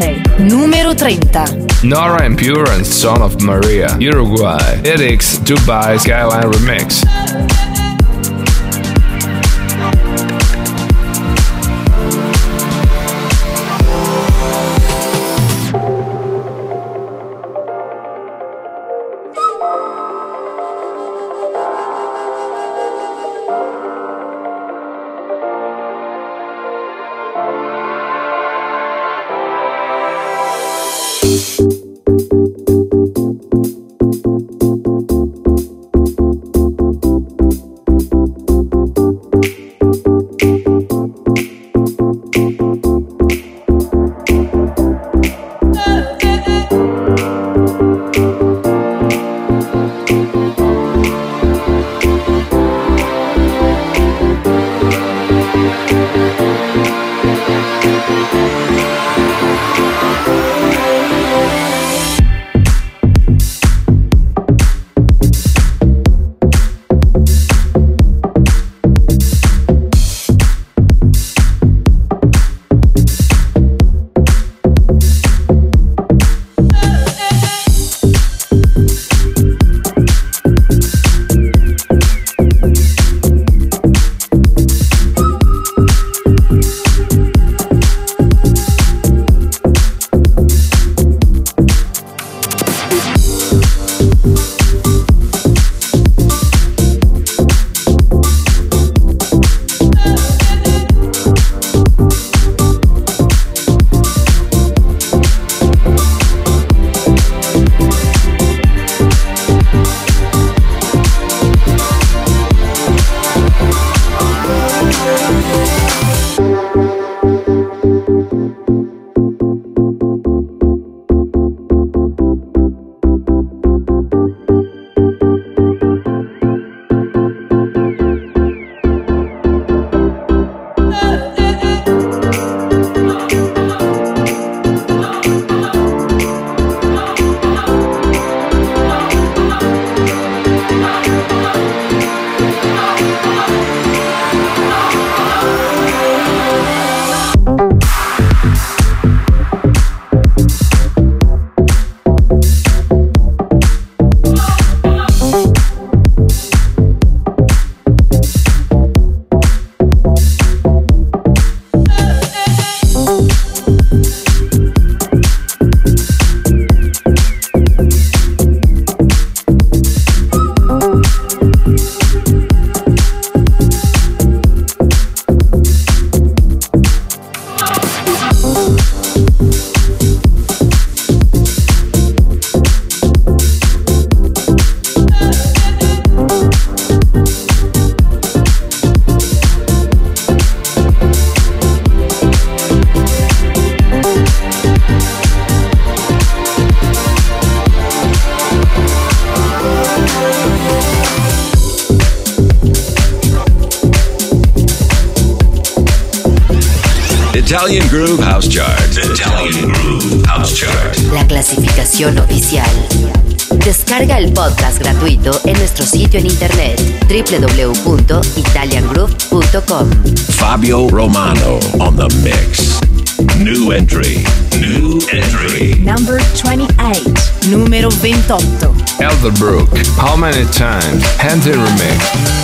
Number 30. Numero 30. Nora En Pure and Son of Maria, Uruguay. Edix Dubai Skyline Remix. Descarga el podcast gratuito en nuestro sitio en internet www.italiangroove.com. Fabio Romano on the mix. New entry. New entry. Number 28. Numero 28. Elderbrook, How Many Times, Handy Remix.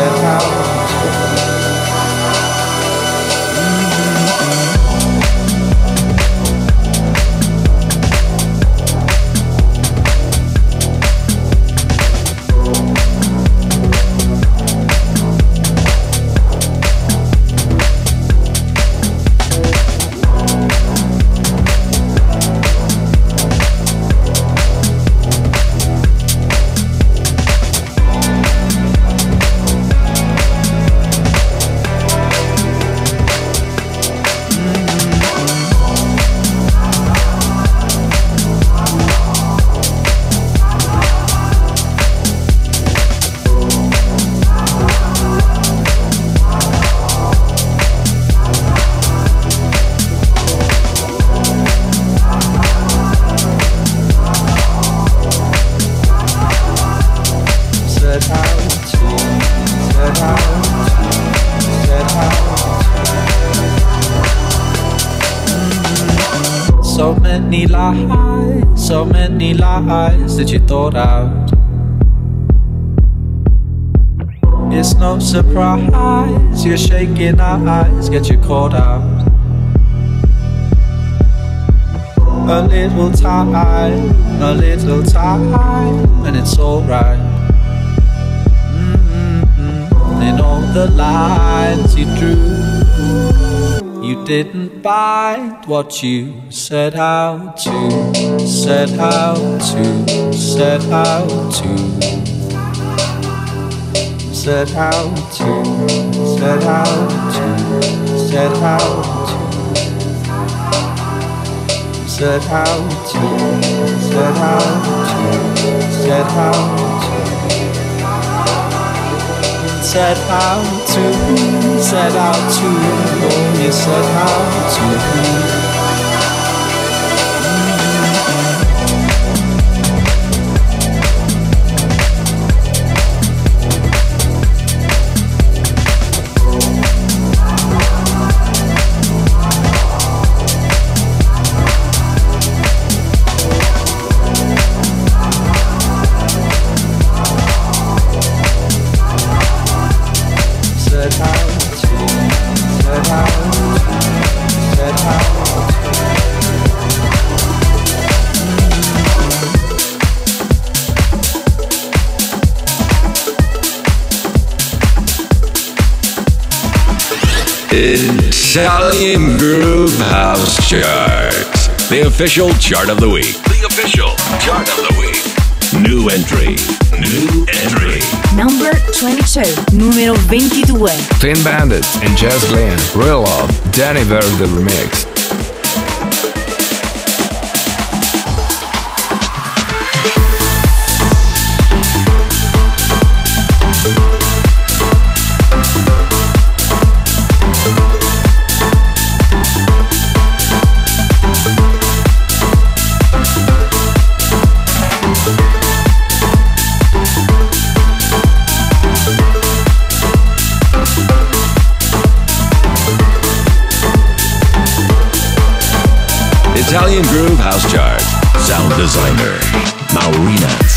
get out. Lies that you thought out. It's no surprise your shaking our eyes get you caught out. A little time, a little time, and it's alright. Mm-hmm. In all the lines you drew. You didn't bite what you set out to, set out to, set out to, set out to, set out to, set out to, set out to, set out to, set out to. Set out to, set out to, oh, you set out to. Italian Groove House Chart. The official chart of the week. The official chart of the week. New entry. New entry. Number 22. Numero 22. Clean Bandits and Jess Glynne. Real Love. Danny Verde remix. Groove House Chart. Sound designer, Maureenats.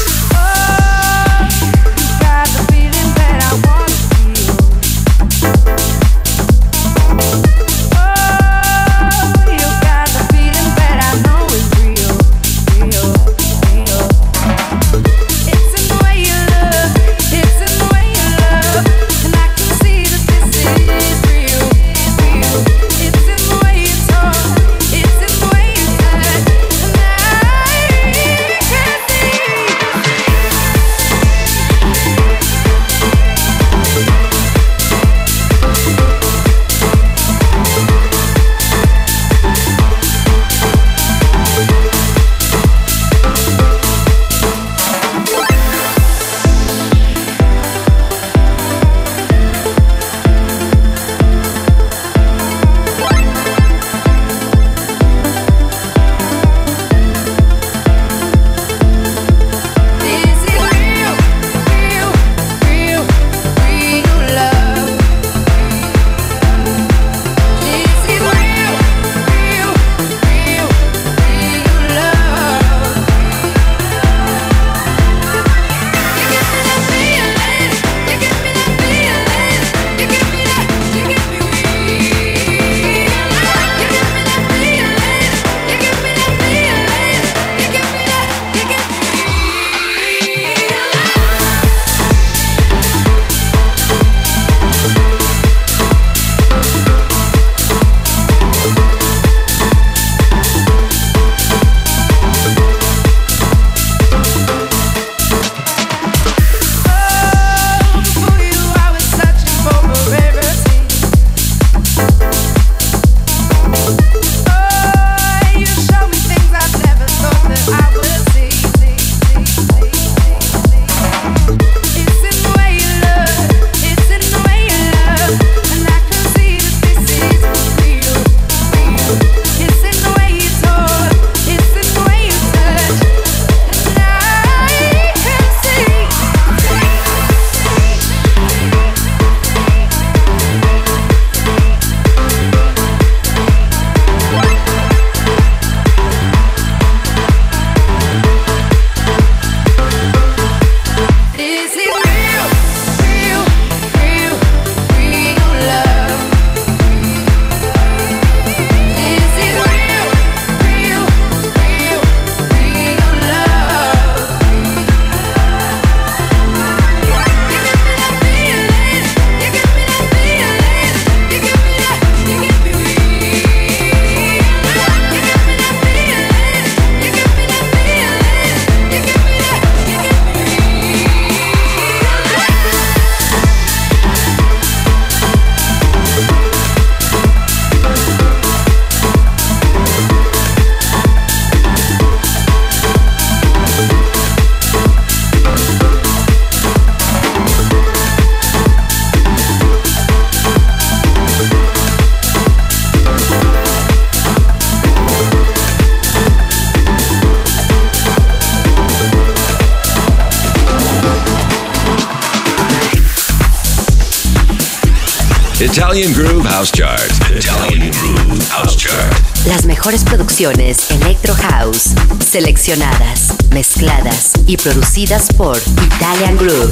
Italian Groove House Chart. Italian Groove House Chart. Las mejores producciones Electro House, seleccionadas, mezcladas y producidas por Italian Groove.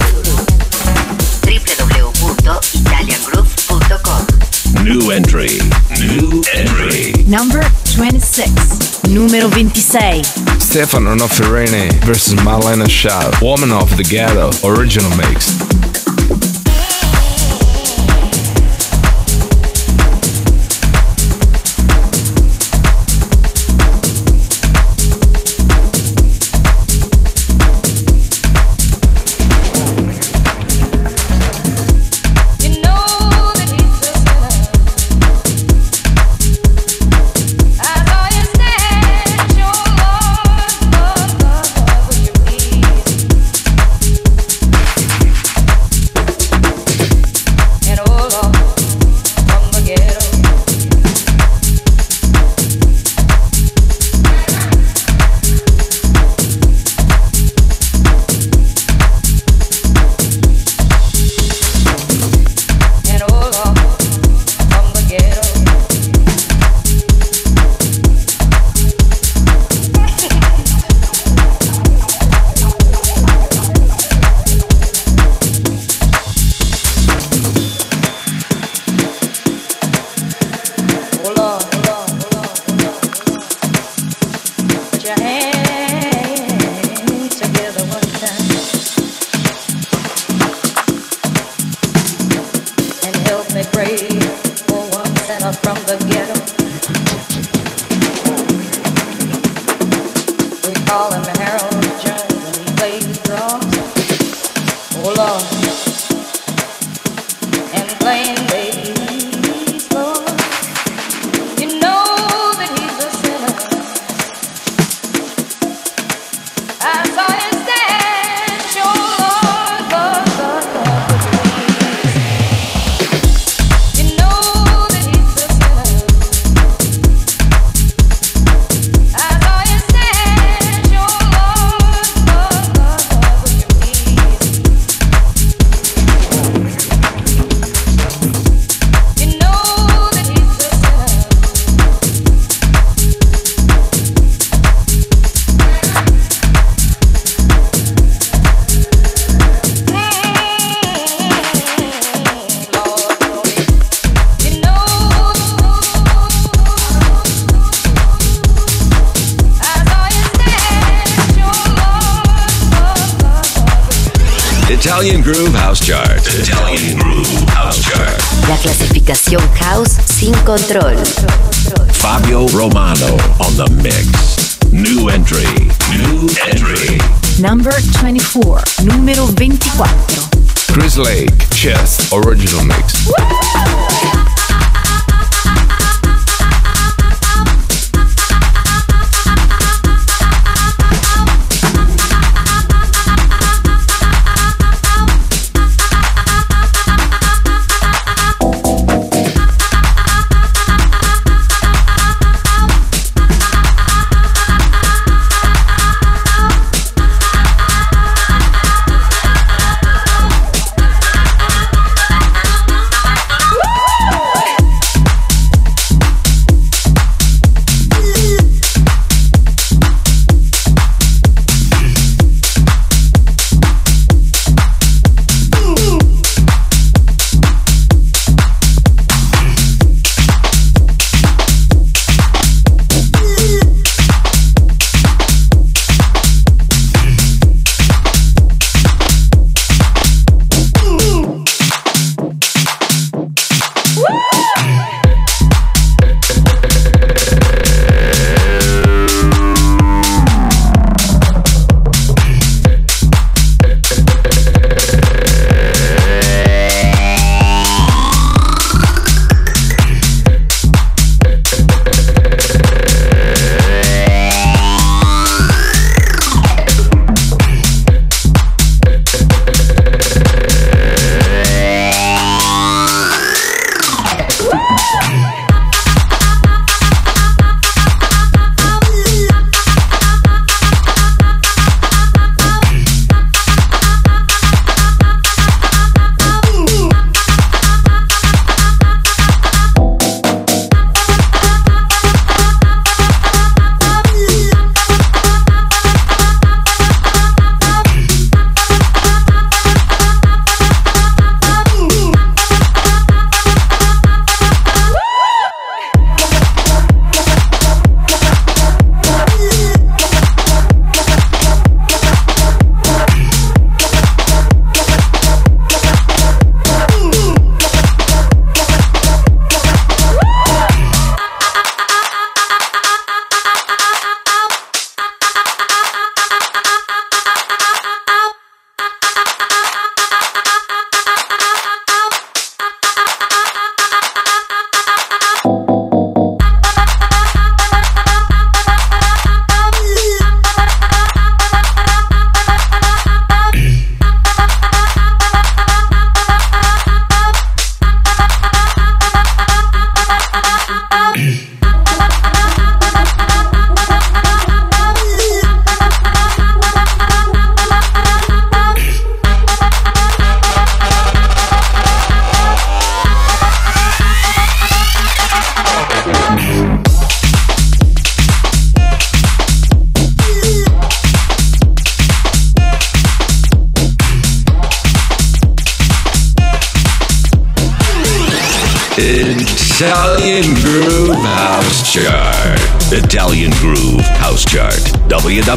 www.italiangroove.com New entry. New entry. Number 26. Numero 26. Stefano Noferini versus Marlena Shaw. Woman of the Ghetto. Original mix.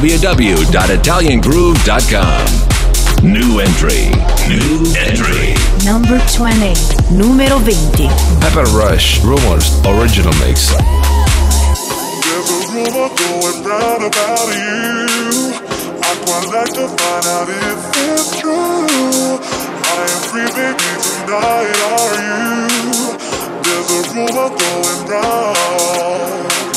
www.italiangroove.com. New entry. New entry. Number 20. Numero 20. Pepper Rush, Rumors, Original Mix. There's a rumor going round about you. I'd quite like to find out if it's true. I am free, baby, tonight, are you? There's a rumor going round.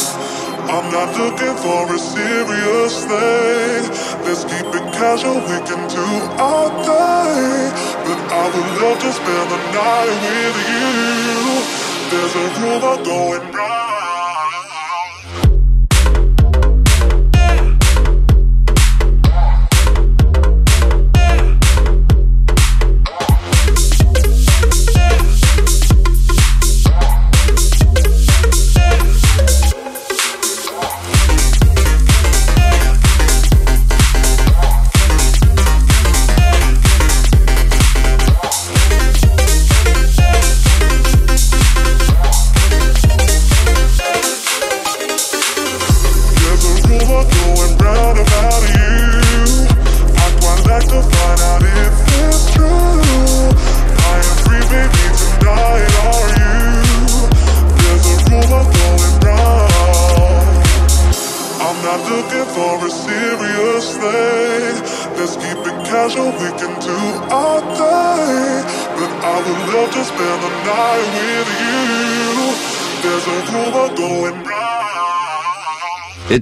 I'm not looking for a serious thing. Let's keep it casual, we can do our thing. But I would love to spend the night with you. There's a rumor going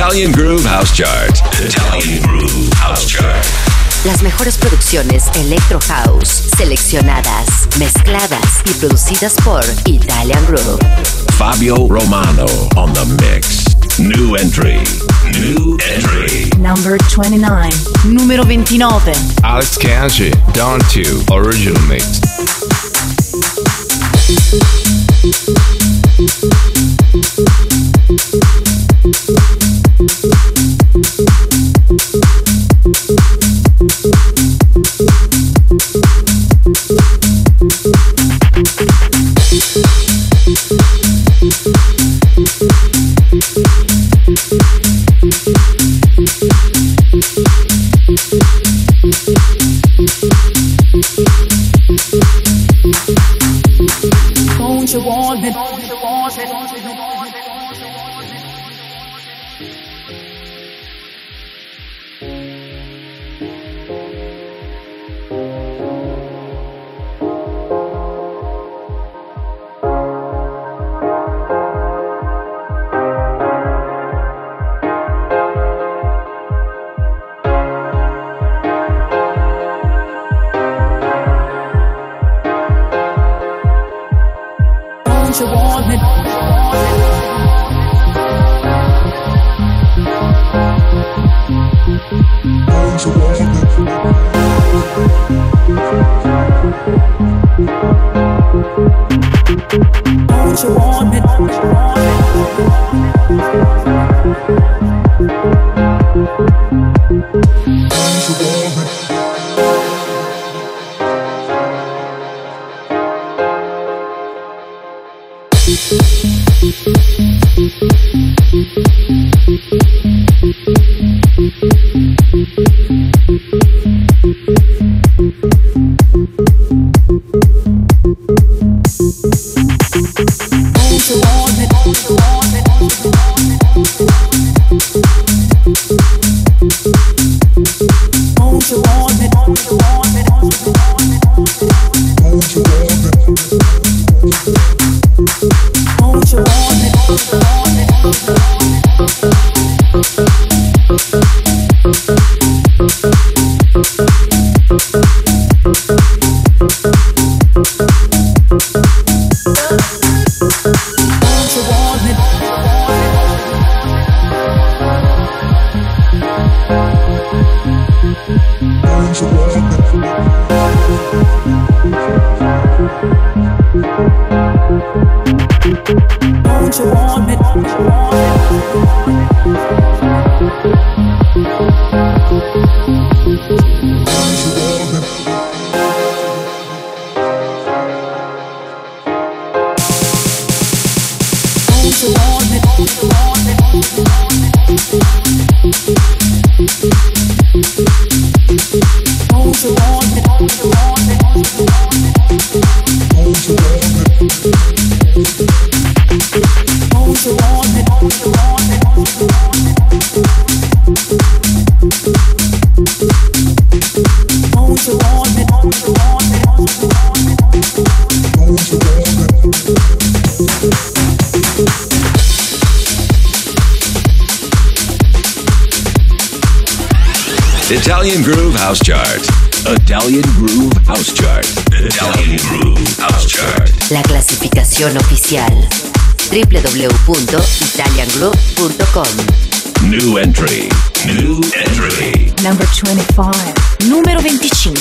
Italian Groove House Chart. Italian Groove House Chart. Las mejores producciones Electro House, seleccionadas, mezcladas y producidas por Italian Groove. Fabio Romano on the mix. New entry. New entry. Number 29. Numero 29. Alex Kanji, Down to Original Mix. Oficial. www.italiangroove.com New entry. New entry. Number 25. Numero 25.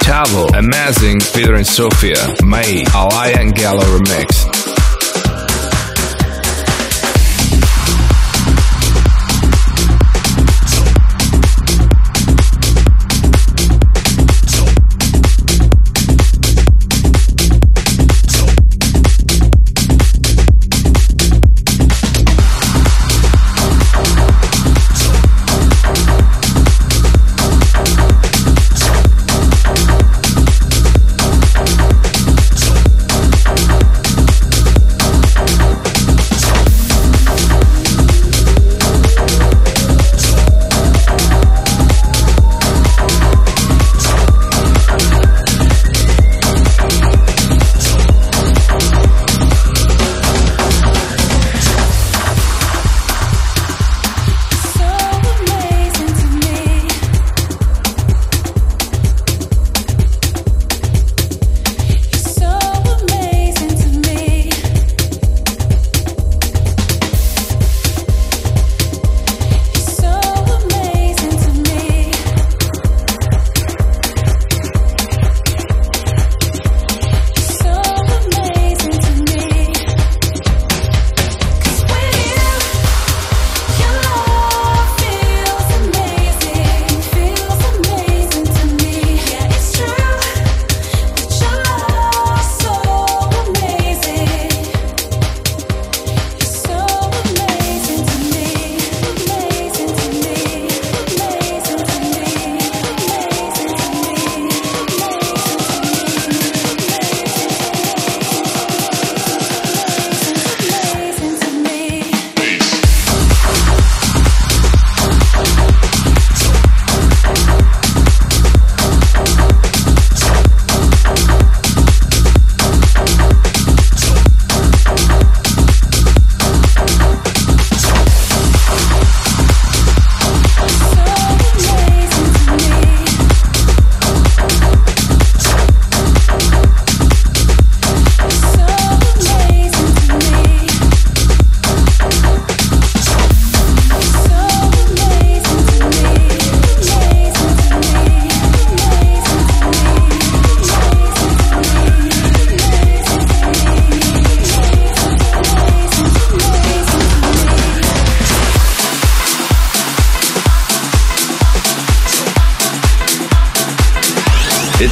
Tavo, Amazing featuring Sophia, May, and Gallo remix.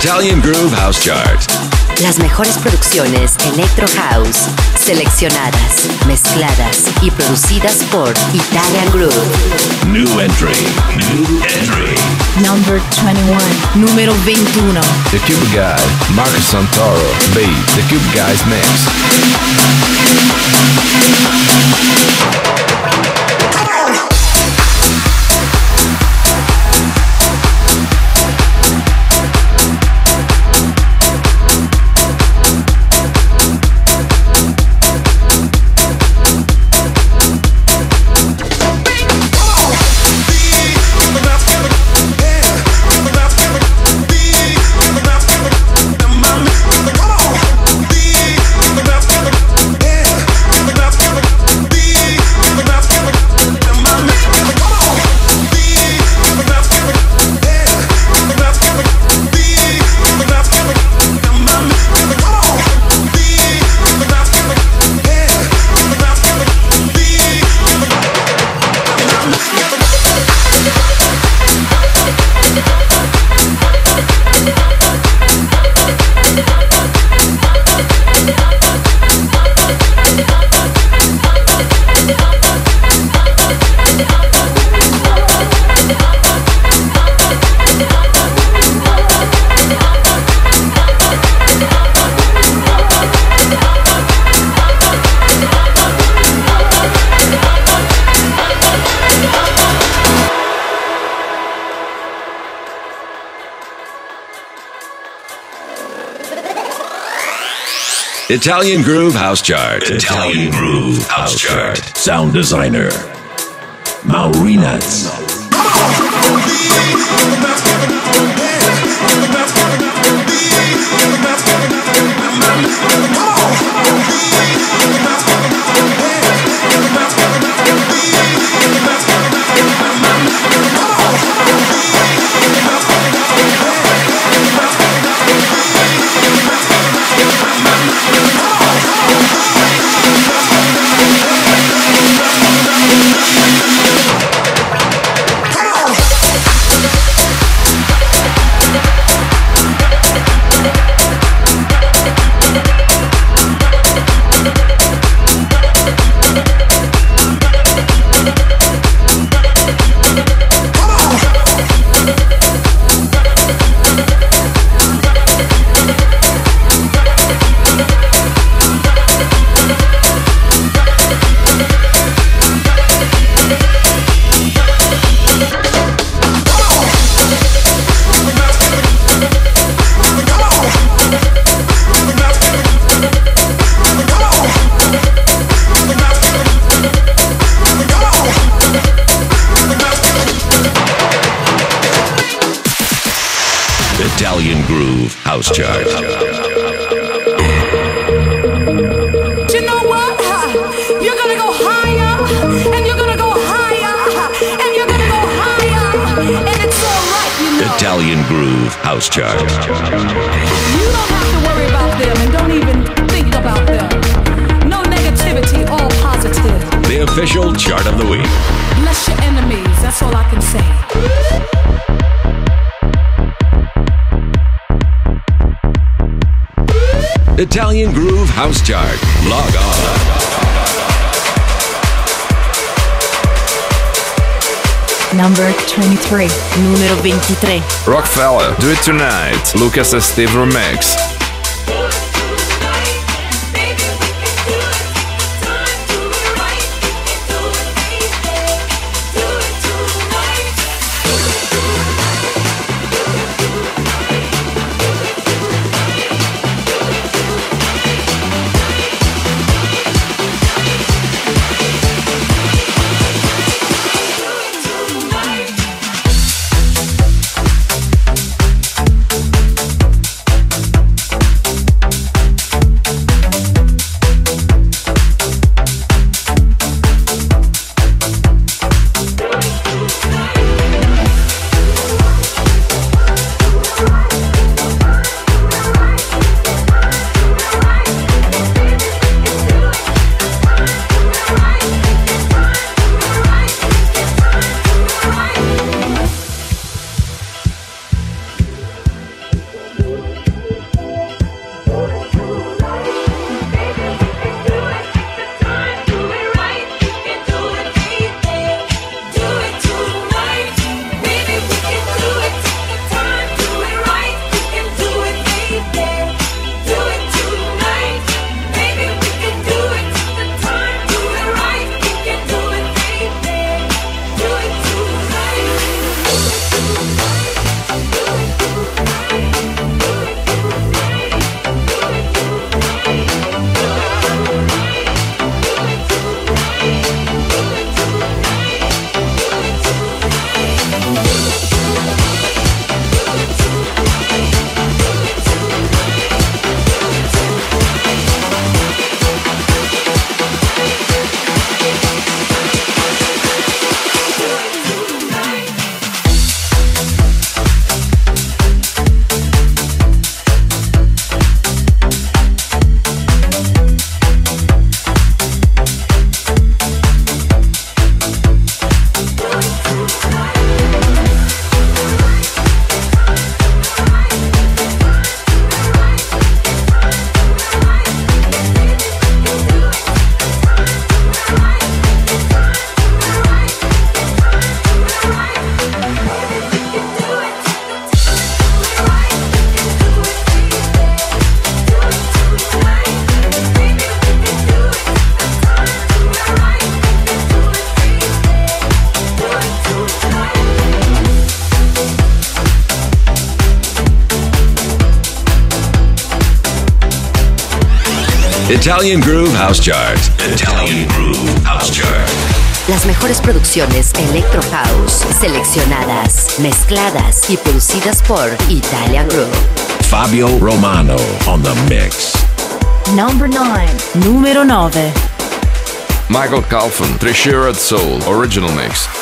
Italian Groove House Chart. Las mejores producciones Electro House, seleccionadas, mezcladas y producidas por Italian Groove. New entry. New entry. Number 21. Numero 21. The Cube Guy, Marcus Santoro, B, The Cube Guys mix. Italian Groove House Chart. Italian Groove House Chart. Sound designer. Maurinats. House Chart. You don't have to worry about them, and don't even think about them. No negativity, all positive. The official chart of the week. Bless your enemies, that's all I can say. Italian Groove House Chart. Log on. Number 23. Numero 23. Rockefeller, Do It Tonight, Lucas and Steve Remix. Italian Groove House Chart. Italian Groove House Chart. Las mejores producciones Electro House, seleccionadas, mezcladas y producidas por Italian Group. Fabio Romano on the mix. Number 9. Numero 9. Michael Calfan, Treasure Soul, original mix.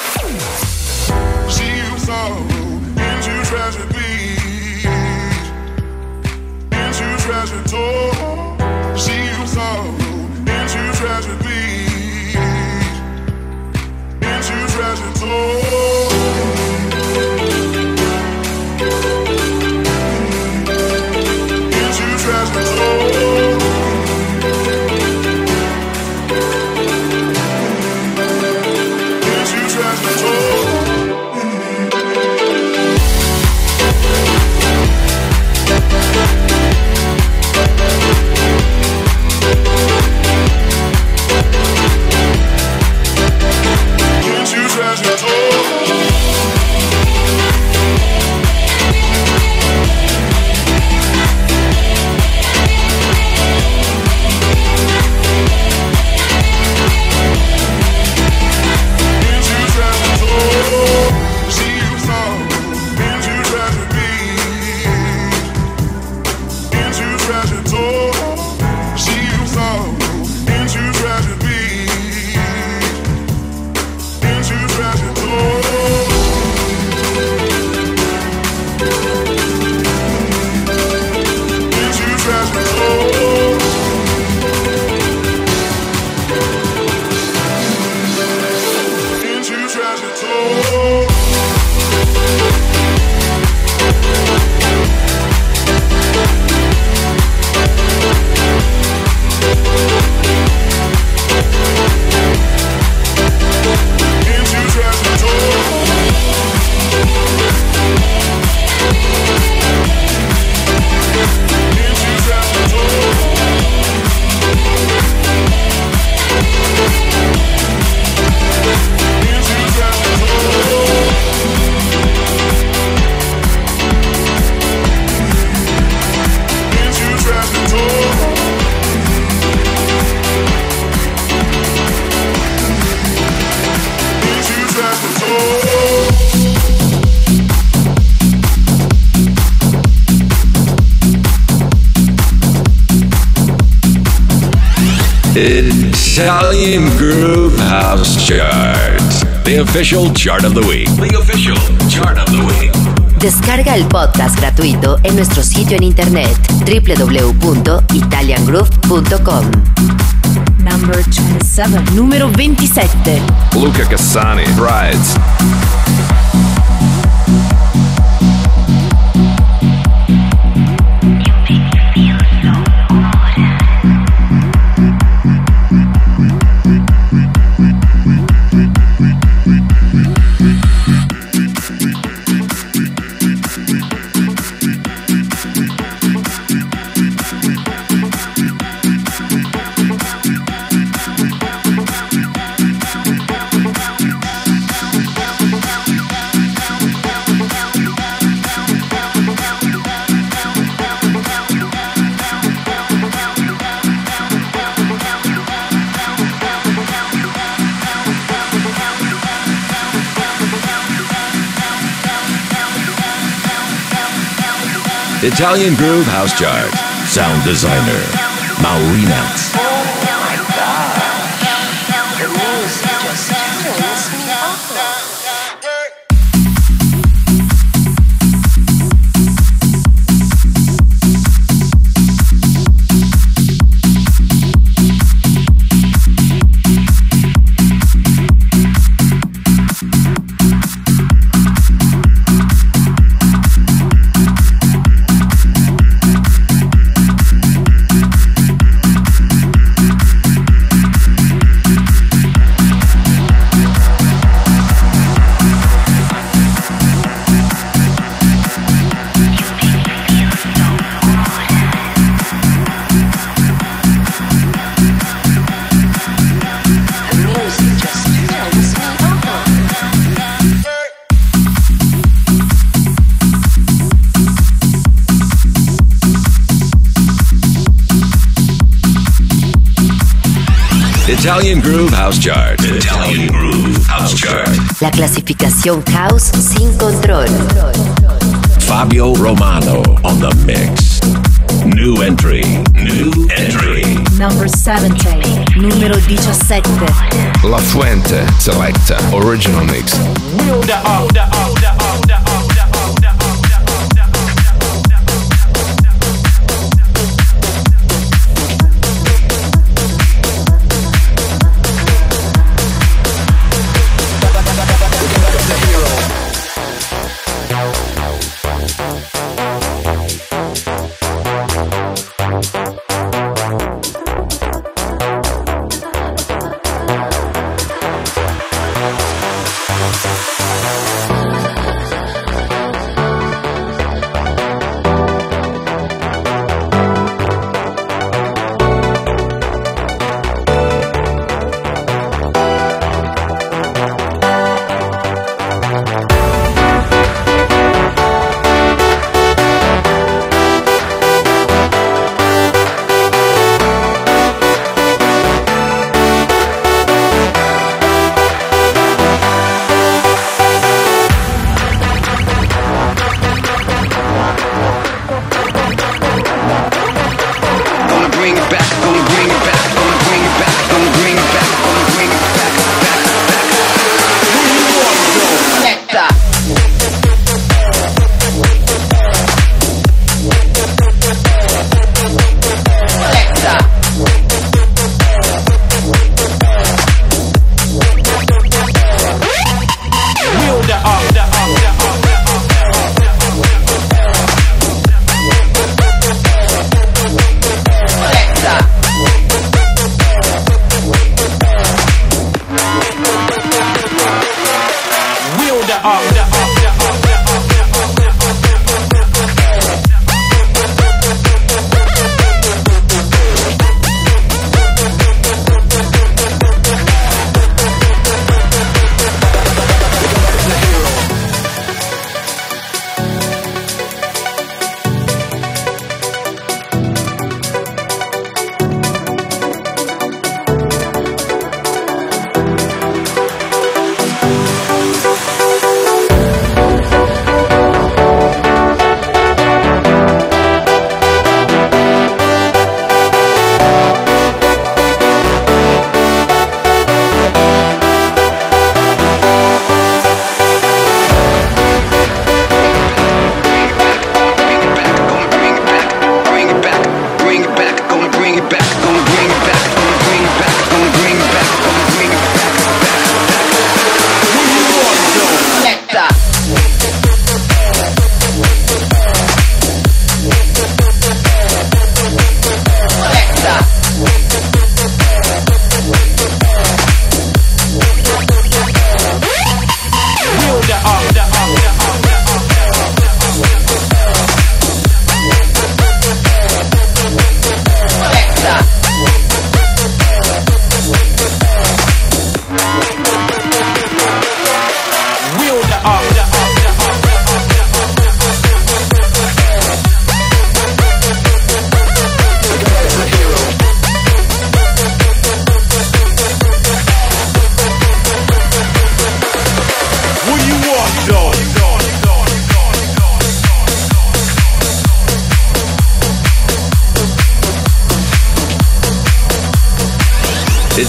Italian Groove House Chart. The official chart of the week. The official chart of the week. Descarga el podcast gratuito en nuestro sitio en internet www.italiangroove.com. Number 27. Numero 27. Luca Cassani, Brides. Italian Groove House Chart. Sound designer, Maurinax. House Chart. Italian Groove House Chart. La clasificación House sin control. Fabio Romano on the mix. New entry. New entry. Number 17. Numero 17. La Fuente Selecta Original Mix. Gonna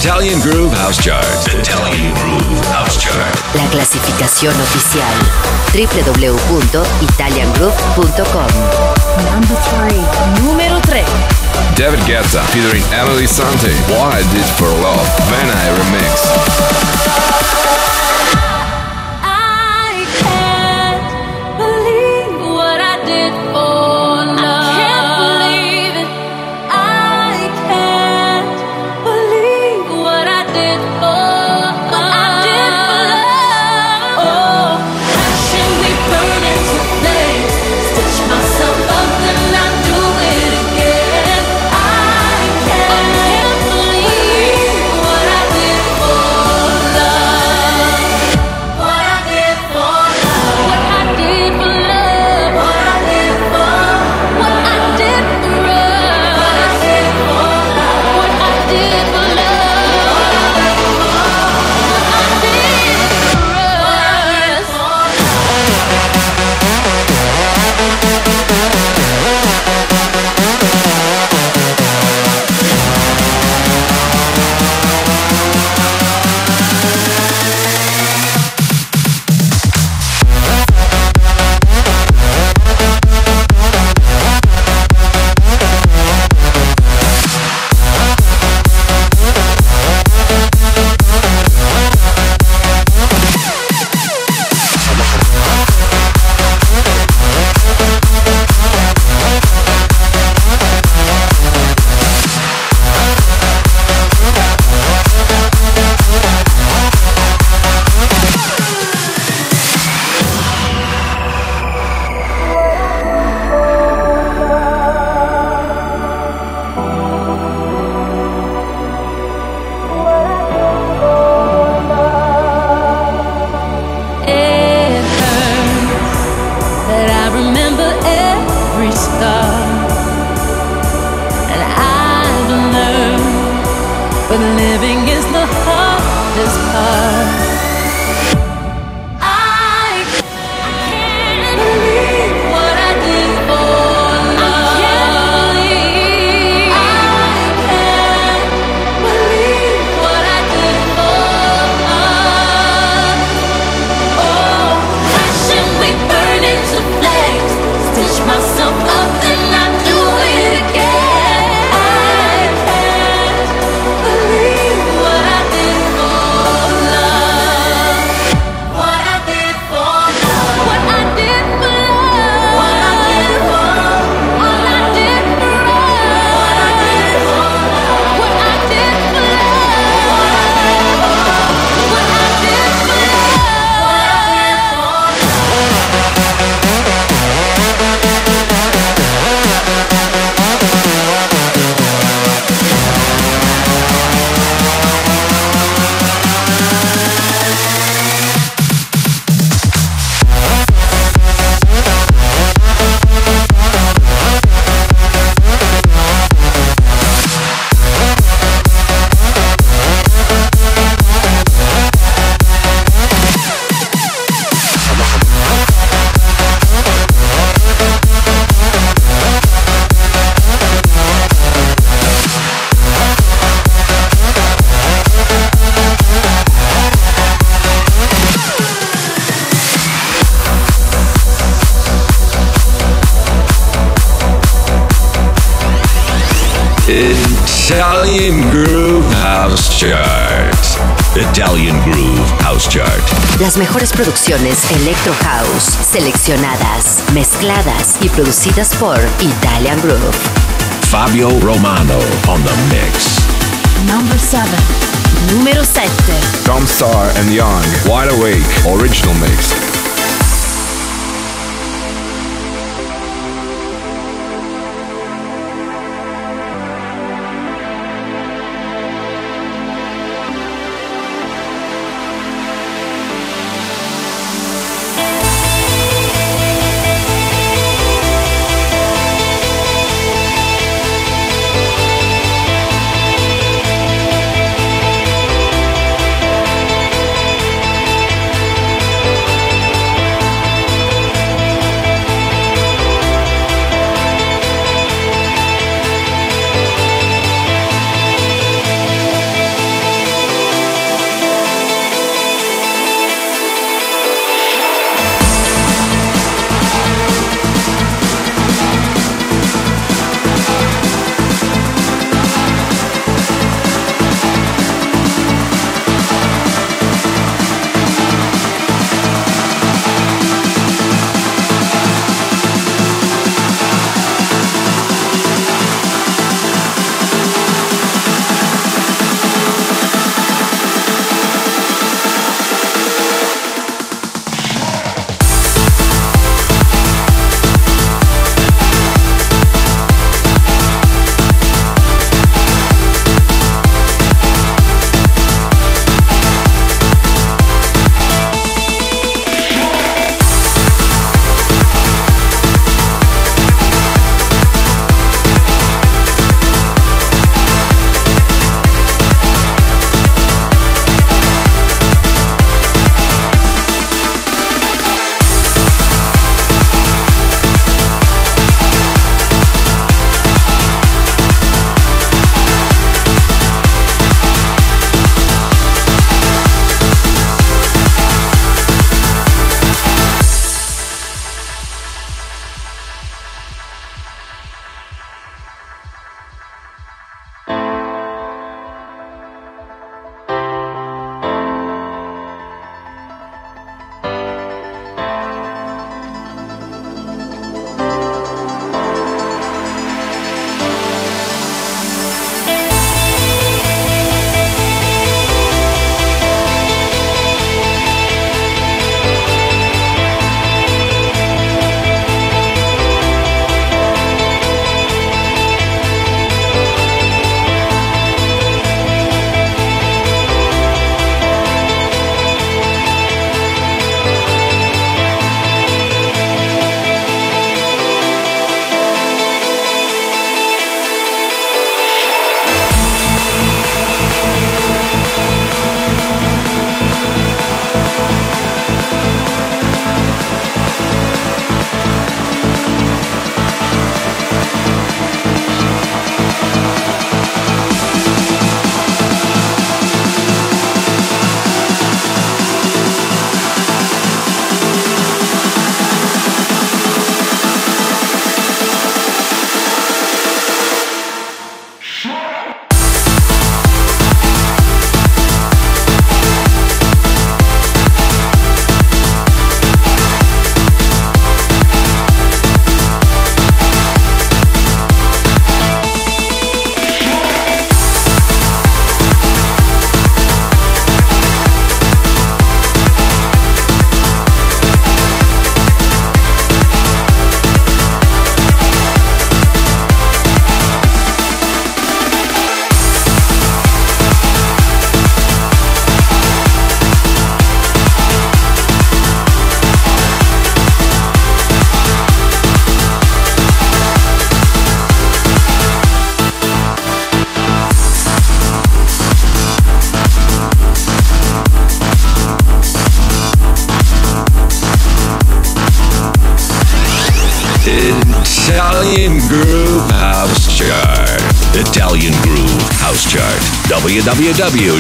Italian Groove House Chart. Italian Groove House Chart. La clasificación oficial. www.italiangroove.com Number 3. Numero 3. David Guetta featuring Emeli Sandé. What I Did for Love. Van I Remix. mejores producciones Electro House, seleccionadas, mezcladas y producidas por Italian Groove. Fabio Romano on the mix. Number 7. Número 7. Tom Star and Young, Wide Awake, Original Mix.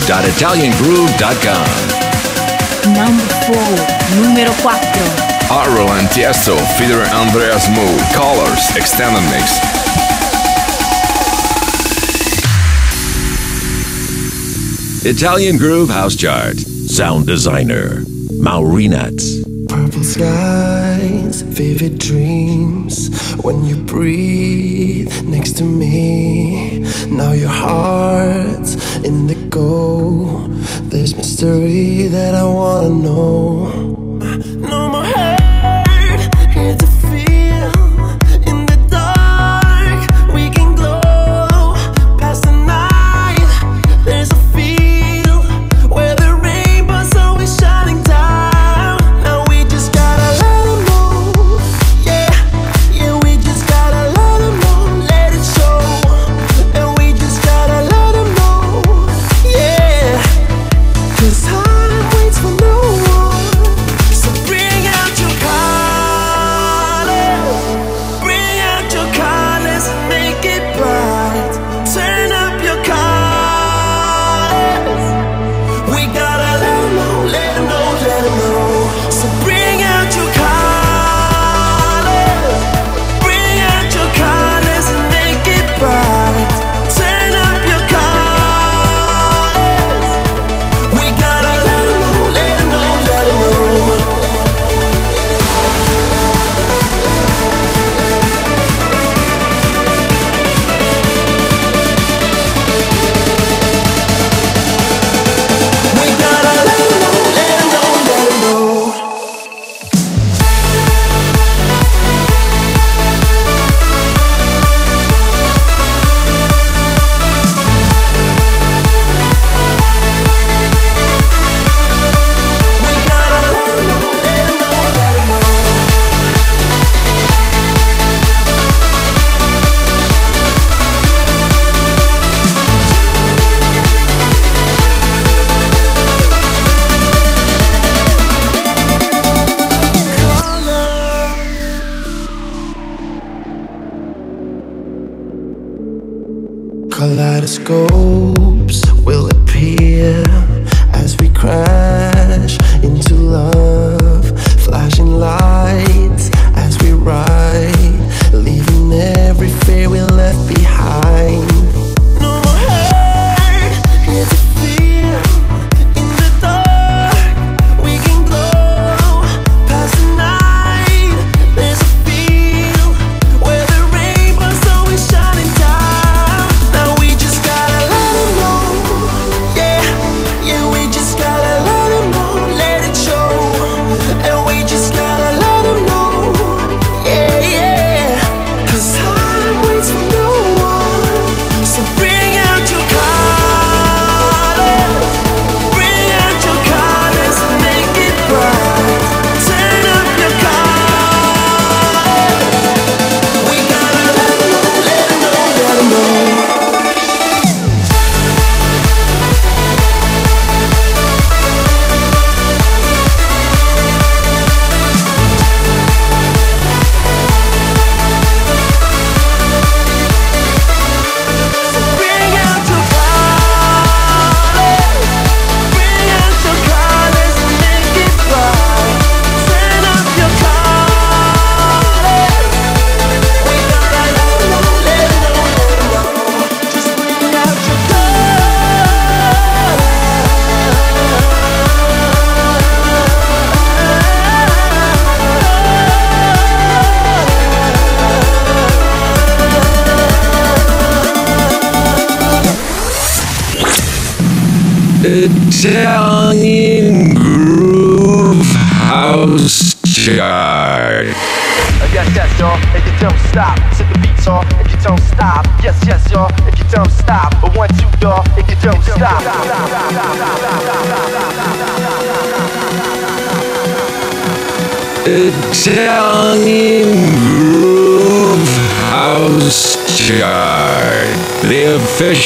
www.italiangroove.com. Number 4, numero 4. Arlo and Tiesto, Feeder Andreas Moe, Colors, Extended Mix. Italian Groove House Chart. Sound designer, Maurinat. Purple skies, vivid dreams. When you breathe next to me, now your heart indigo. There's mystery that I wanna know.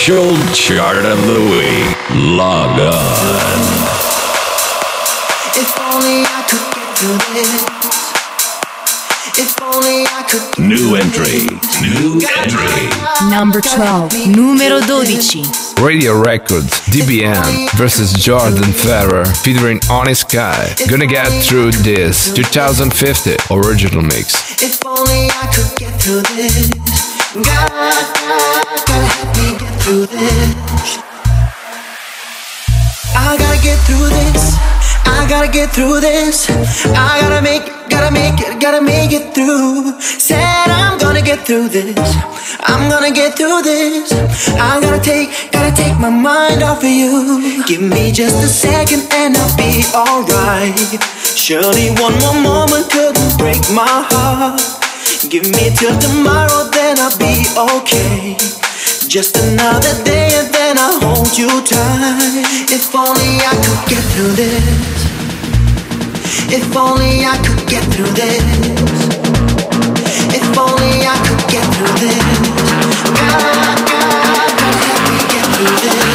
official chart of the week. Log on. If only I could get to this. If only I could New entry. New entry. Number 12. Numero 12. Radio Records, DBM versus Jordan Ferrer featuring Honest Guy. Gonna get through this 2050 original mix. If only I could get through this. God, gotta help me get through this. I gotta get through this. I gotta get through this. I gotta make, gotta make it, gotta make it through. Said I'm gonna get through this. I'm gonna get through this. I'm gonna take, gotta take my mind off of you. Give me just a second and I'll be alright. Surely one more moment couldn't break my heart. Give me till tomorrow, then I'll be okay. Just another day and then I'll hold you tight. If only I could get through this. If only I could get through this. If only I could get through this. God, God, God, help me get through this.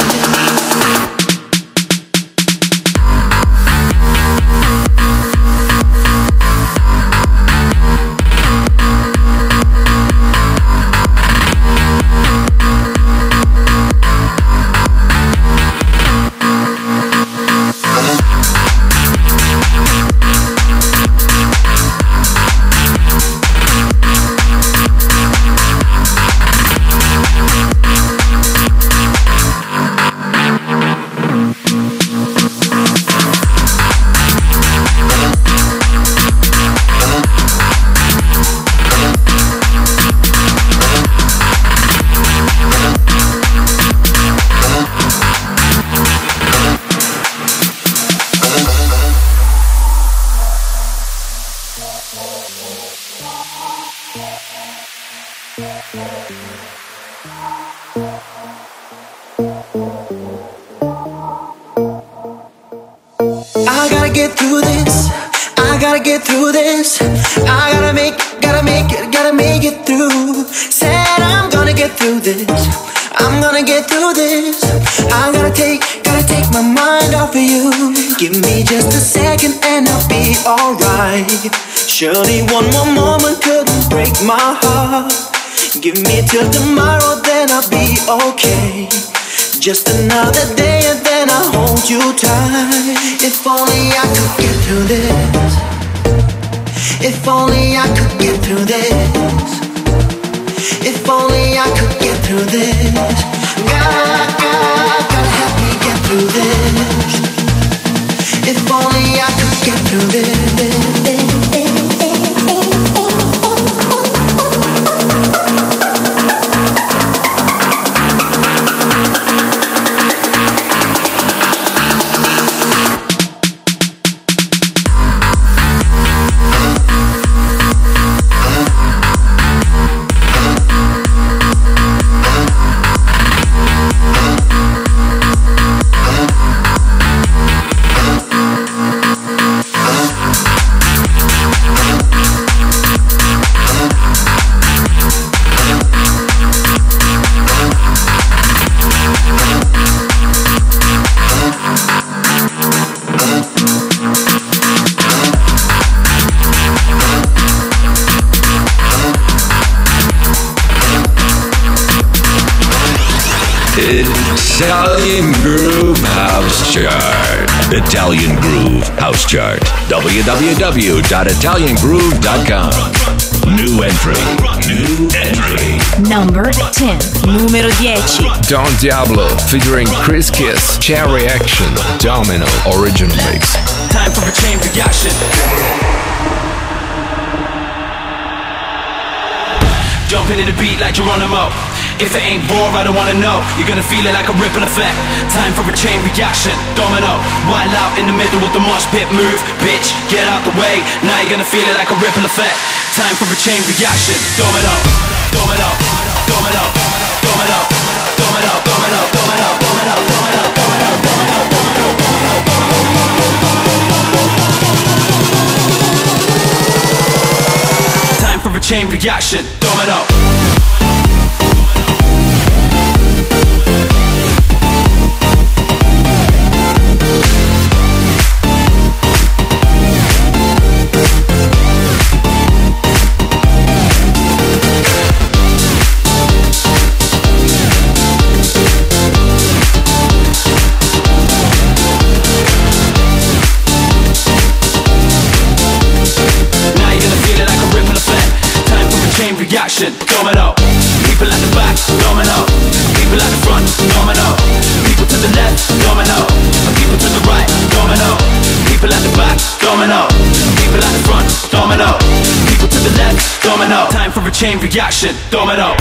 Get through this. I gotta get through this. I gotta make, gotta make it, gotta make it through. Said I'm gonna get through this. I'm gonna get through this. I'm gonna take, gotta take my mind off of you. Give me just a second and I'll be alright. Surely one more moment couldn't break my heart. Give me till tomorrow, then I'll be okay. Just another day and then I'll hold you tight. If only I could get through this. If only I could get through this. If only I could get through this. God, God, gotta help me get through this. If only I could get through this. Italian Groove House Chart. www.italiangroove.com. New entry. New entry. Number 10. Numero 10. Don Diablo featuring Kris Kiss, Chain Reaction, Domino original mix. Time for a chain reaction. Jumping in the beat like Geronimo. If it ain't raw, I don't wanna know. You're gonna feel it like a ripple effect. Time for a chain reaction. Domino. Wild out in the middle with the mosh pit move. Bitch, get out the way. Now you're gonna feel it like a ripple effect. Time for a chain reaction. Domino. Domino. Domino. Domino. Domino. Domino. Domino. Domino. Domino. Domino. Time for a chain reaction. Domino. action, coming up. People at the back, coming up. People at the front, coming up. People to the left, coming up. People to the right, coming up. People at the back, coming up. People at the front, coming up. People to the left, coming up. Time for a chain reaction, coming up.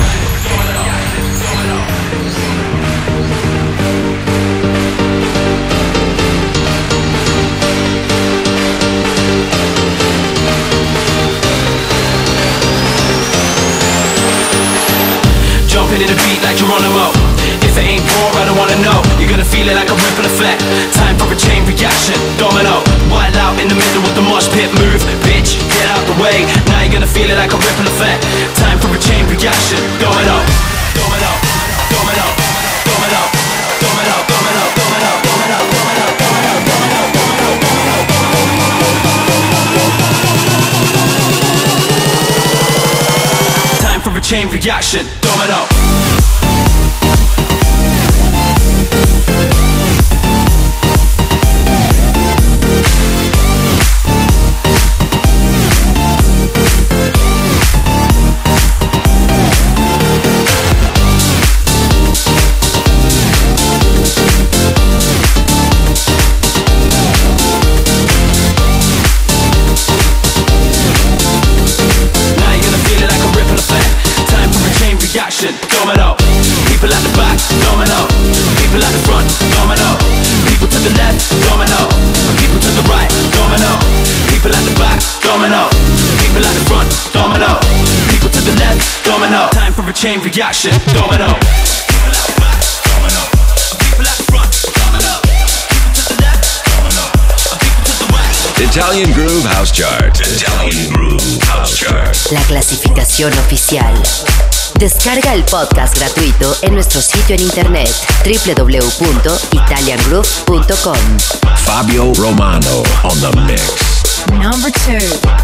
Jumping in the beat like Geronimo. If it ain't war, I don't wanna know. You're gonna feel it like a ripple effect. Time for a chain reaction, domino. Wild out in the middle with the mosh pit move. Bitch, get out the way. Now you're gonna feel it like a ripple effect. Time for a chain reaction, domino. Domino, domino, domino, domino, domino, domino, domino, domino, domino, domino, domino. Time for a chain reaction, domino. Italian Groove House Chart. Italian Groove House Chart. La clasificación oficial. Descarga el podcast gratuito en nuestro sitio en internet www.italiangroove.com. Fabio Romano on the mix. Number 2.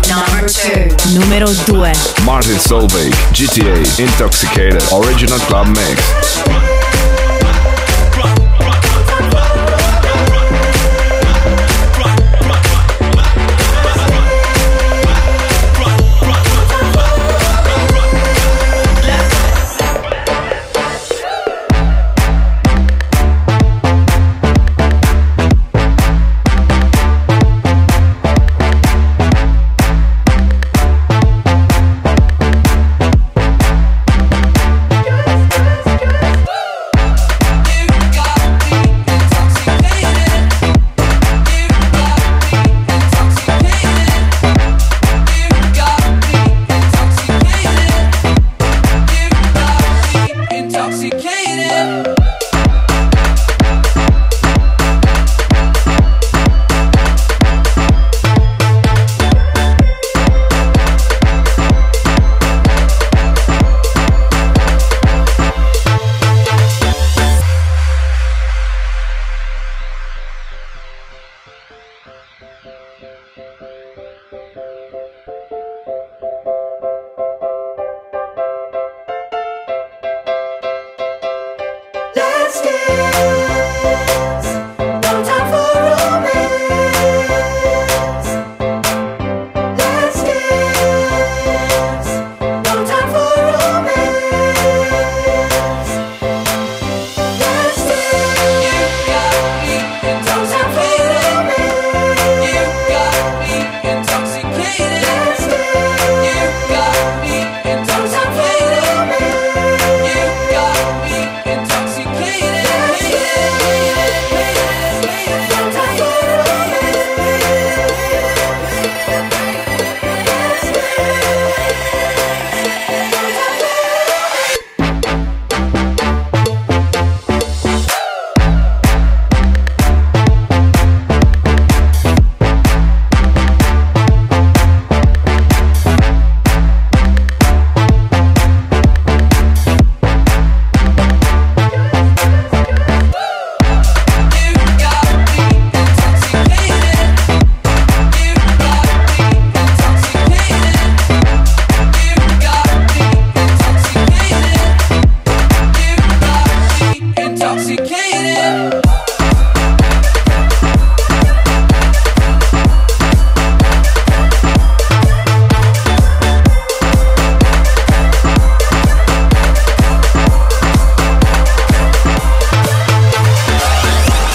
Number 2. Numero 2. Martin Solveig, GTA, Intoxicated, Original Club Mix.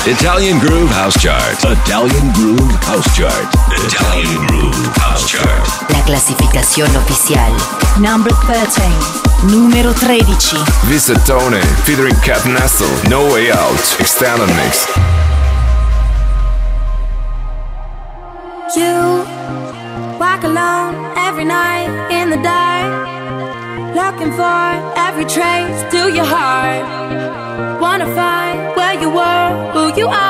Italian Groove House Chart. Italian Groove House Chart. Italian Groove House Chart. La clasificación oficial. Number 13. Numero 13. Visa Tony featuring Kat Nestel. No Way Out. Extended Mix. You walk alone every night in the dark, looking for every trace to your heart. Wanna find where you were, who you are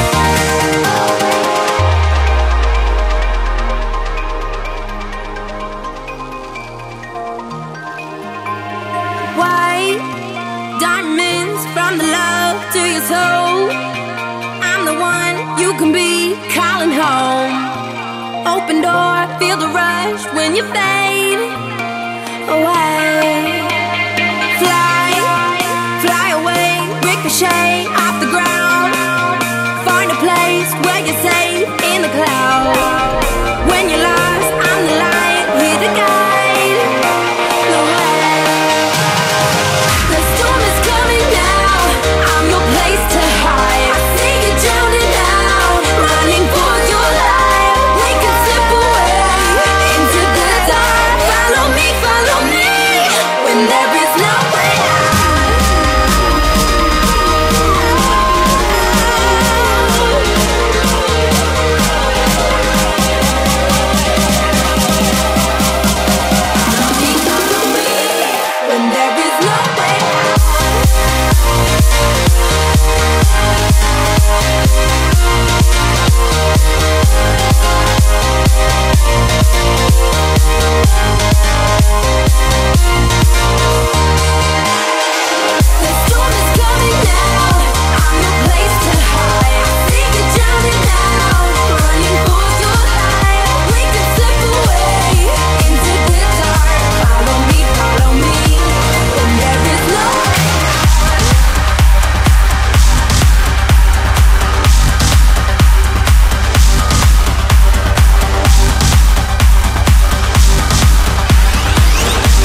feel the rush when you fade away. Fly, fly away, ricochet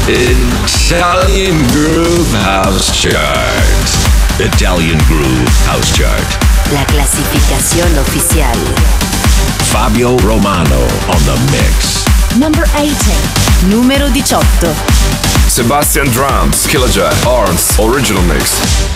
Italian Groove House Chart. Italian Groove House Chart. La clasificación oficial. Fabio Romano on the mix. Number 18. Numero 18. Sebastien Drums. Killajoy. Arns. Original Mix.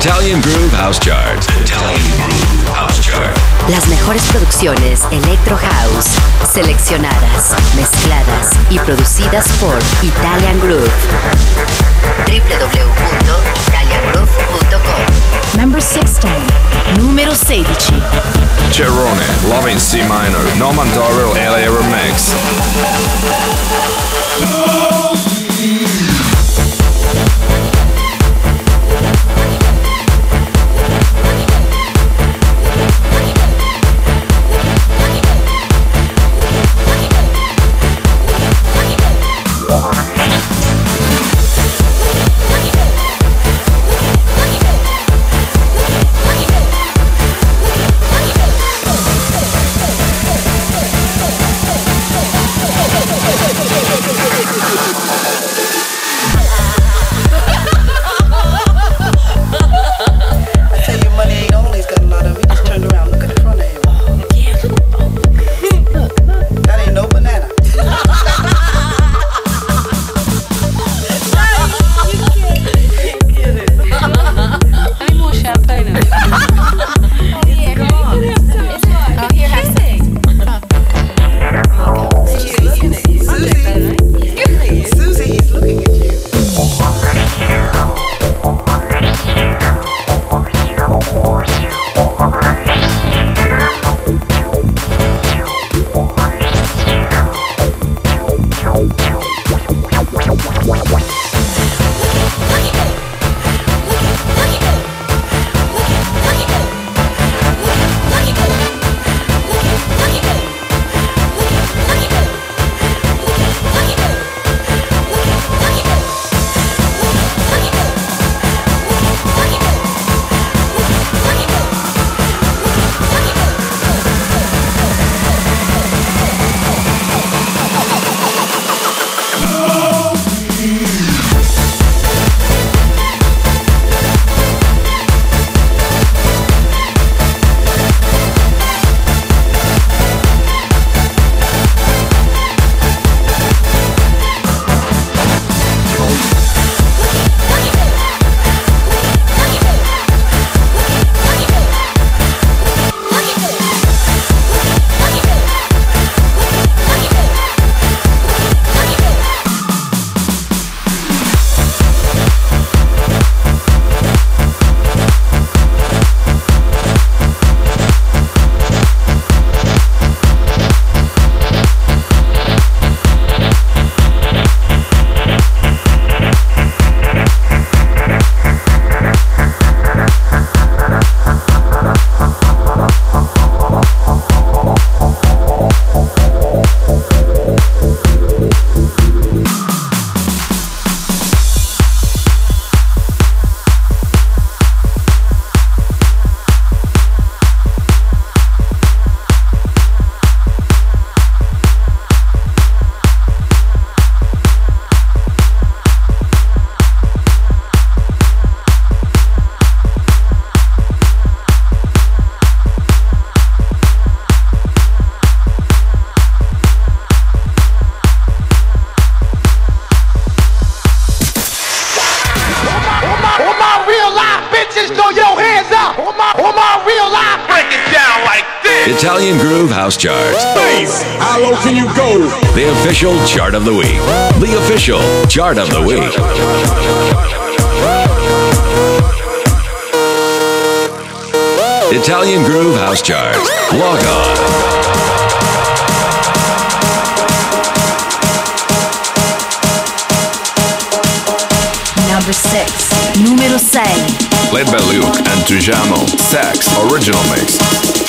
Italian Groove House Chart. Italian Groove House Chart. Las mejores producciones Electro House, seleccionadas, mezcladas y producidas por Italian Groove. www.italiangroove.com Number 16. Numero 16. Cerrone, Love in C minor, Norman Doral LA Remix. Of the week. The official chart of the week. Italian Groove House Chart. Log on. Number 6. Numero 6. Laidback Luke and Tujamo, Sax Original Mix.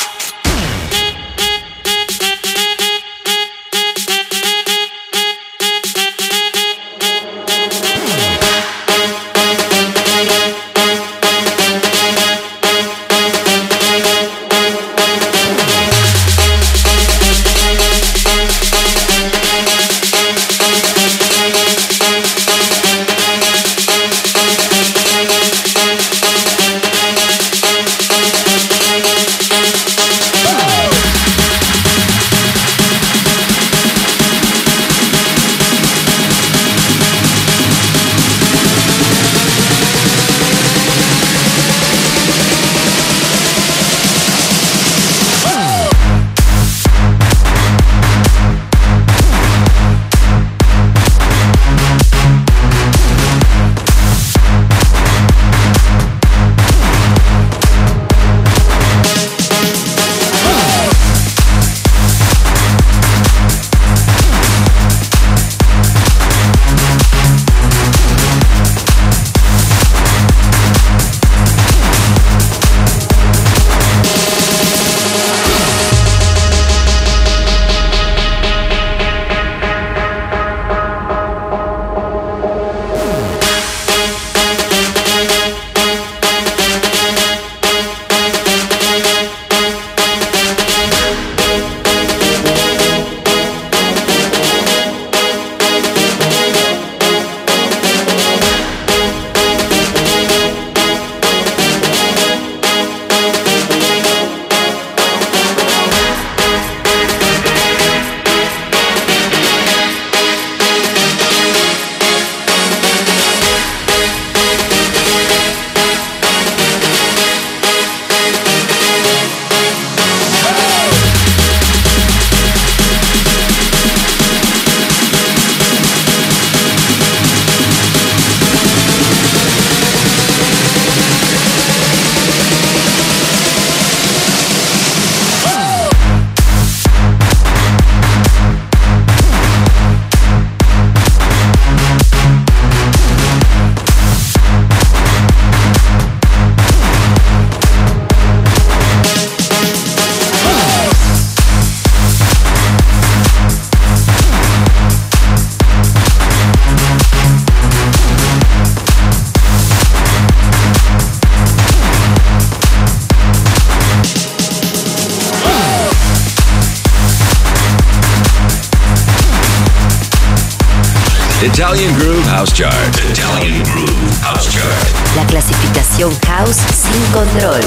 Italian Groove House Chart. Italian Groove House Chart. La clasificación house sin control.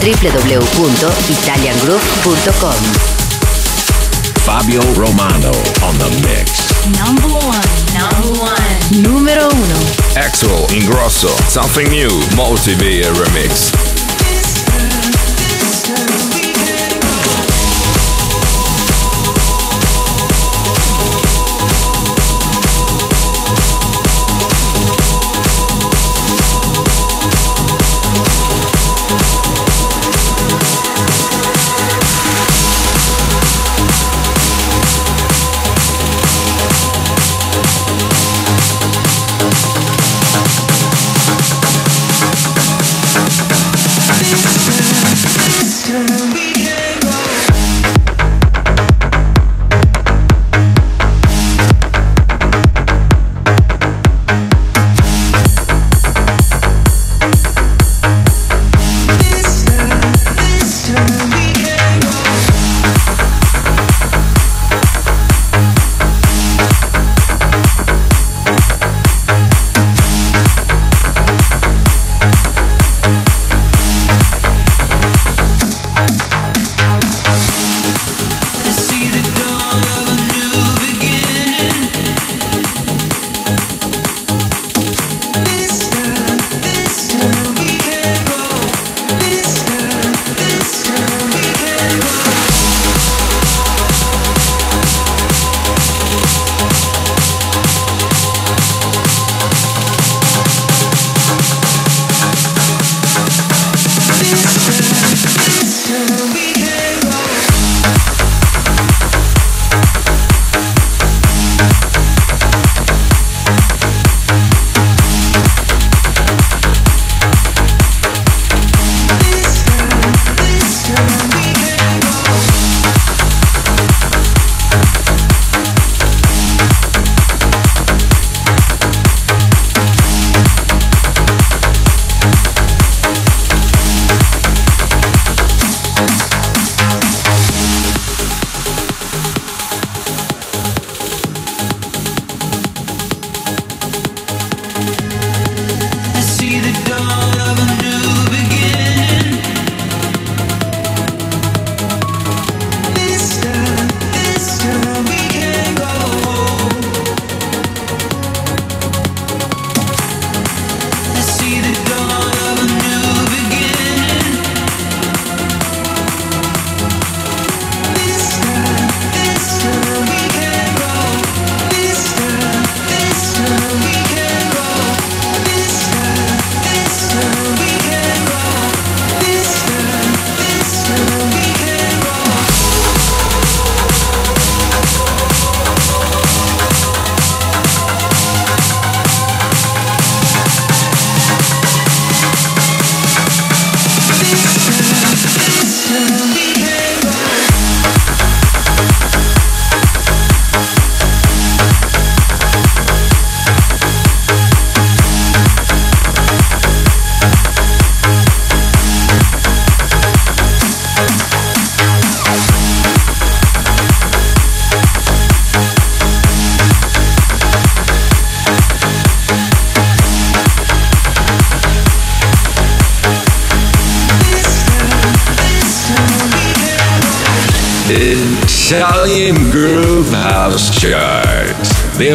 www.italiangroove.com Fabio Romano on the mix. Number 1. Number 1. Numero uno. Axwell Ingrosso. Something new. Multi-Via Remix.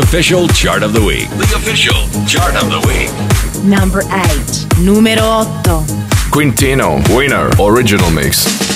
Official chart of the week. The official chart of the week. Number 8. Numero 8. Quintino, winner, original mix.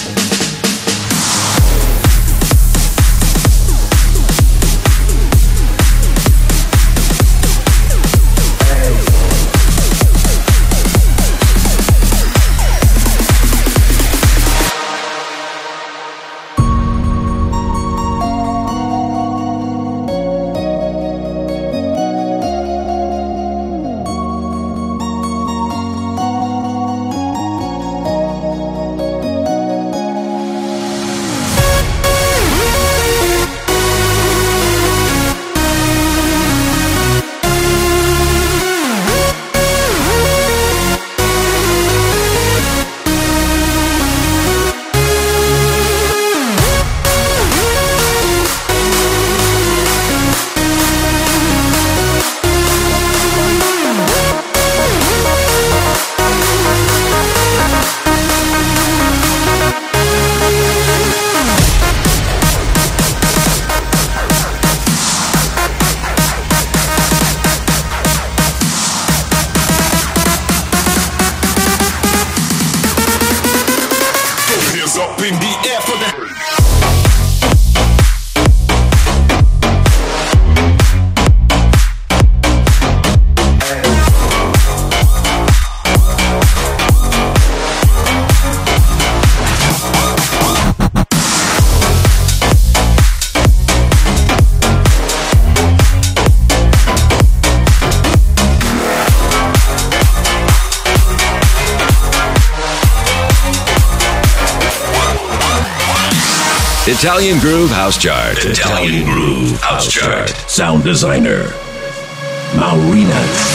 Italian Groove House Chart. Italian Groove House Chart. Sound designer, Maurina.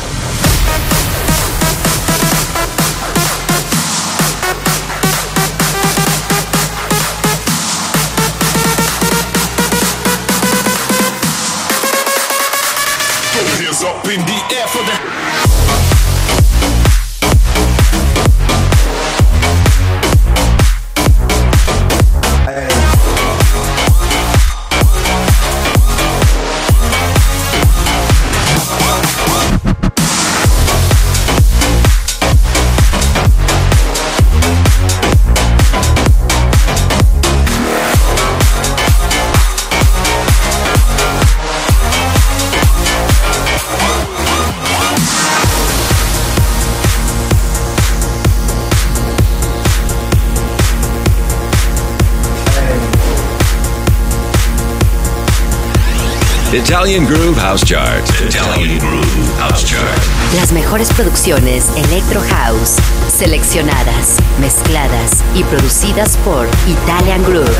Italian Groove House Chart. Italian Groove House Chart. Las mejores producciones Electro House, seleccionadas, mezcladas y producidas por Italian Groove.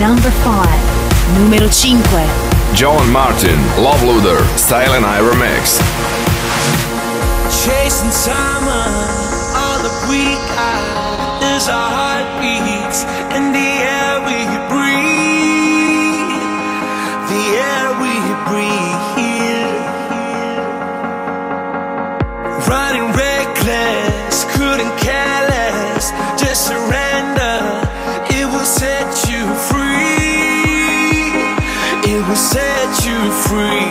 Number 5. Numero 5. John Martin, Love Loader, Style and I Remix. Chasing summer, all that we got is our heartbeats free.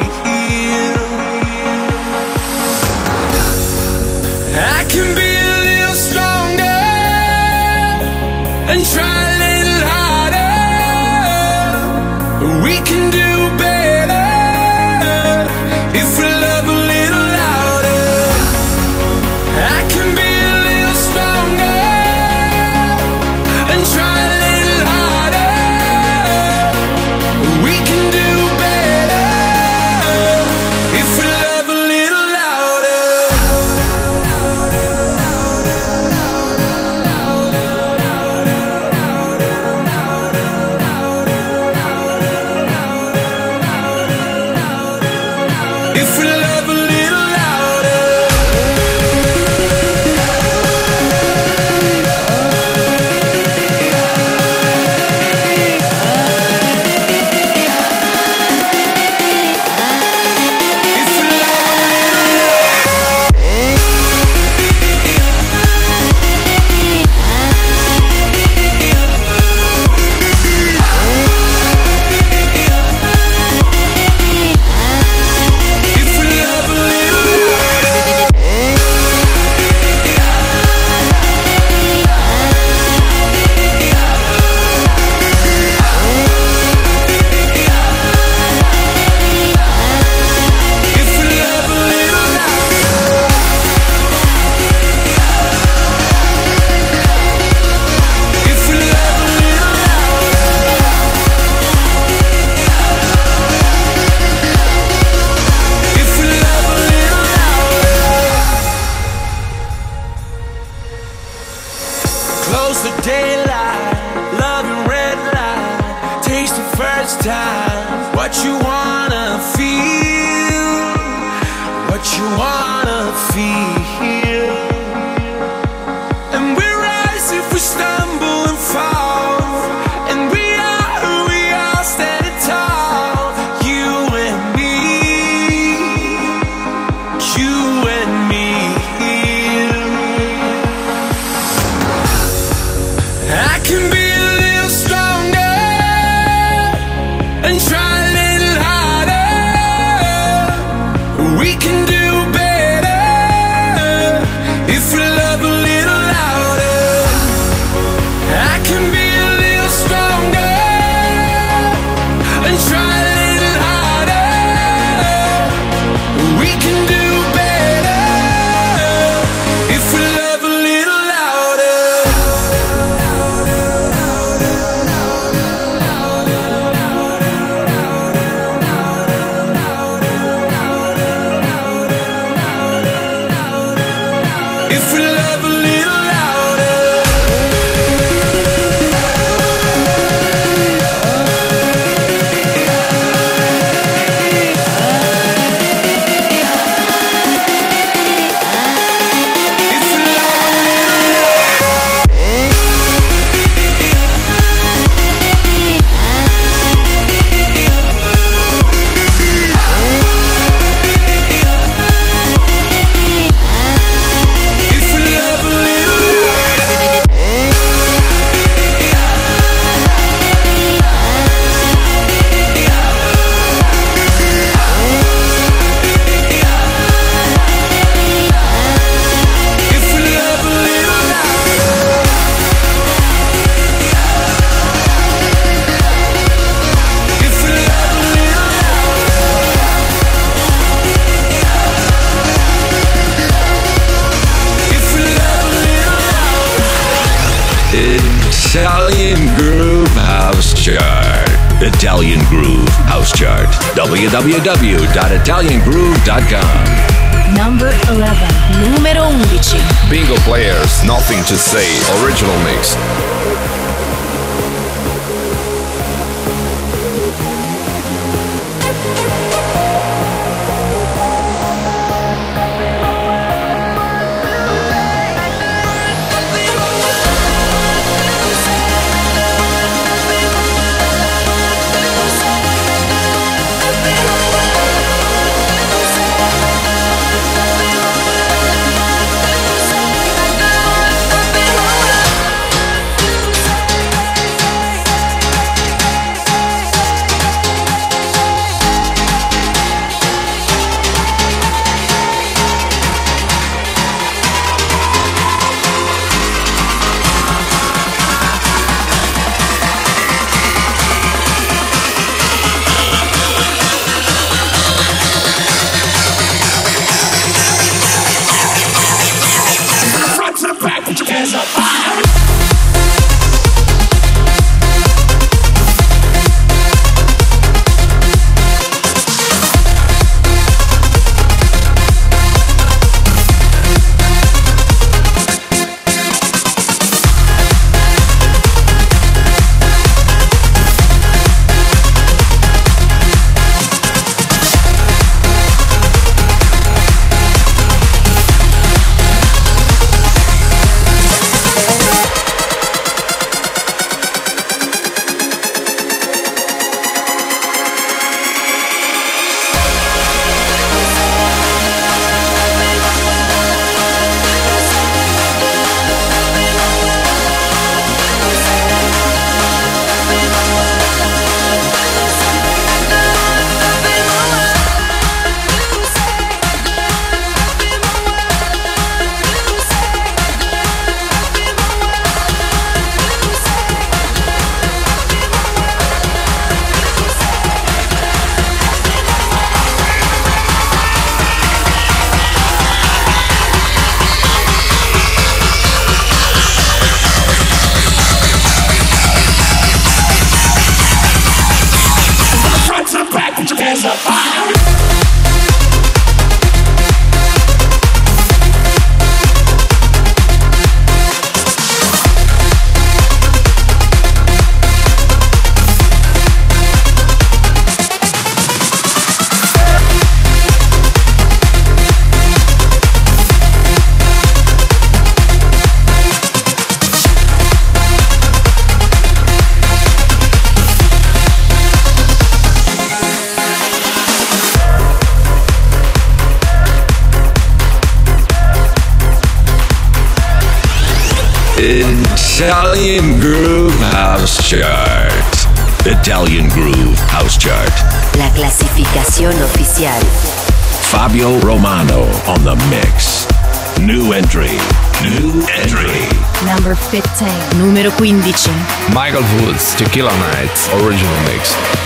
Tequila Nights, original mix.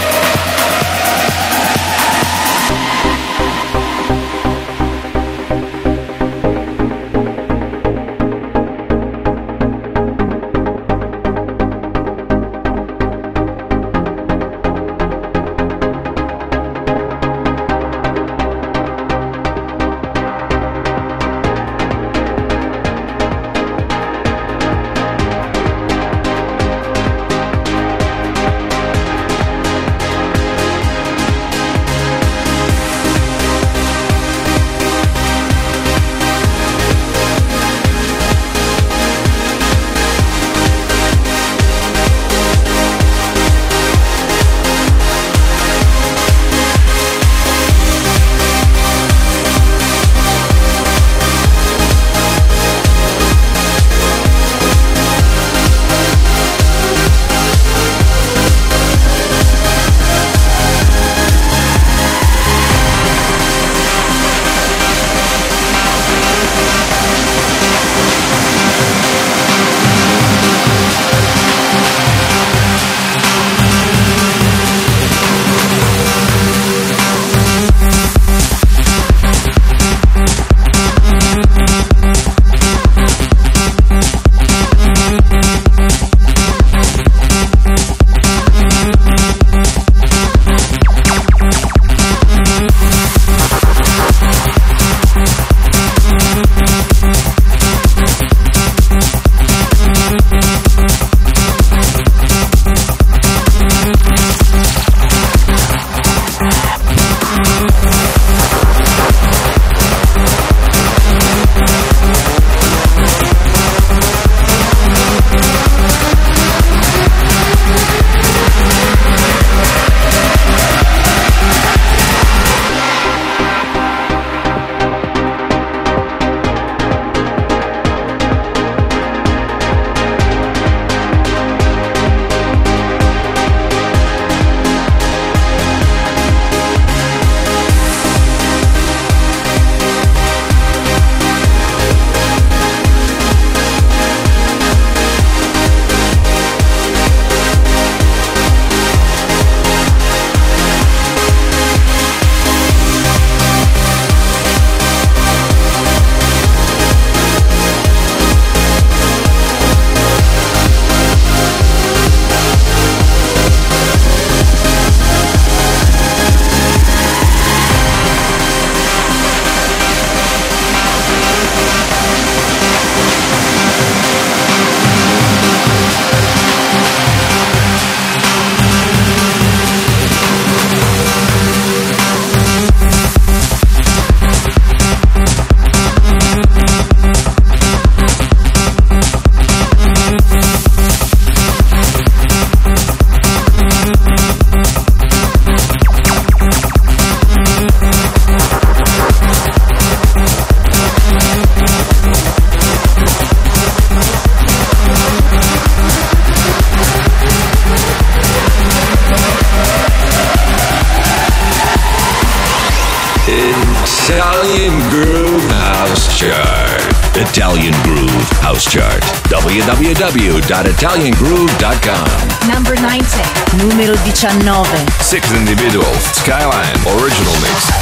www.italiangroove.com. Number 19. Numero 19. Sick Individuals, Skyline, Original Mix.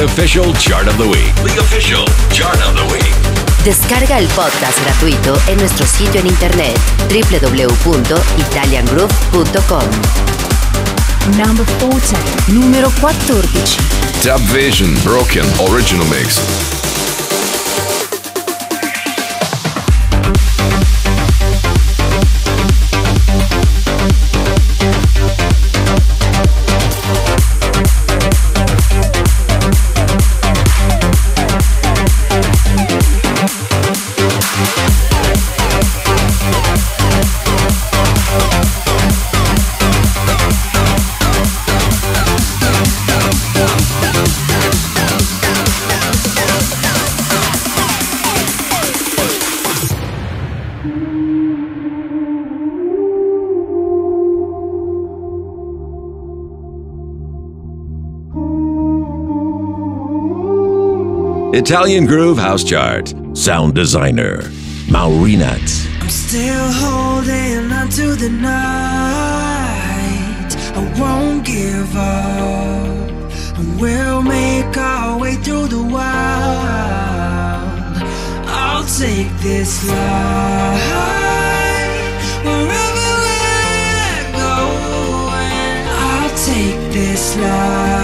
The official chart of the week. The official chart of the week. Descarga el podcast gratuito en nuestro sitio en internet www.italiangroove.com. Number 14. Numero 14. Dub Vision, Broken, Original Mix. Italian Groove House Chart. Sound designer, Maurinat. I'm still holding on to the night. I won't give up. We'll make our way through the wild. I'll take this life wherever we're. I'll take this life.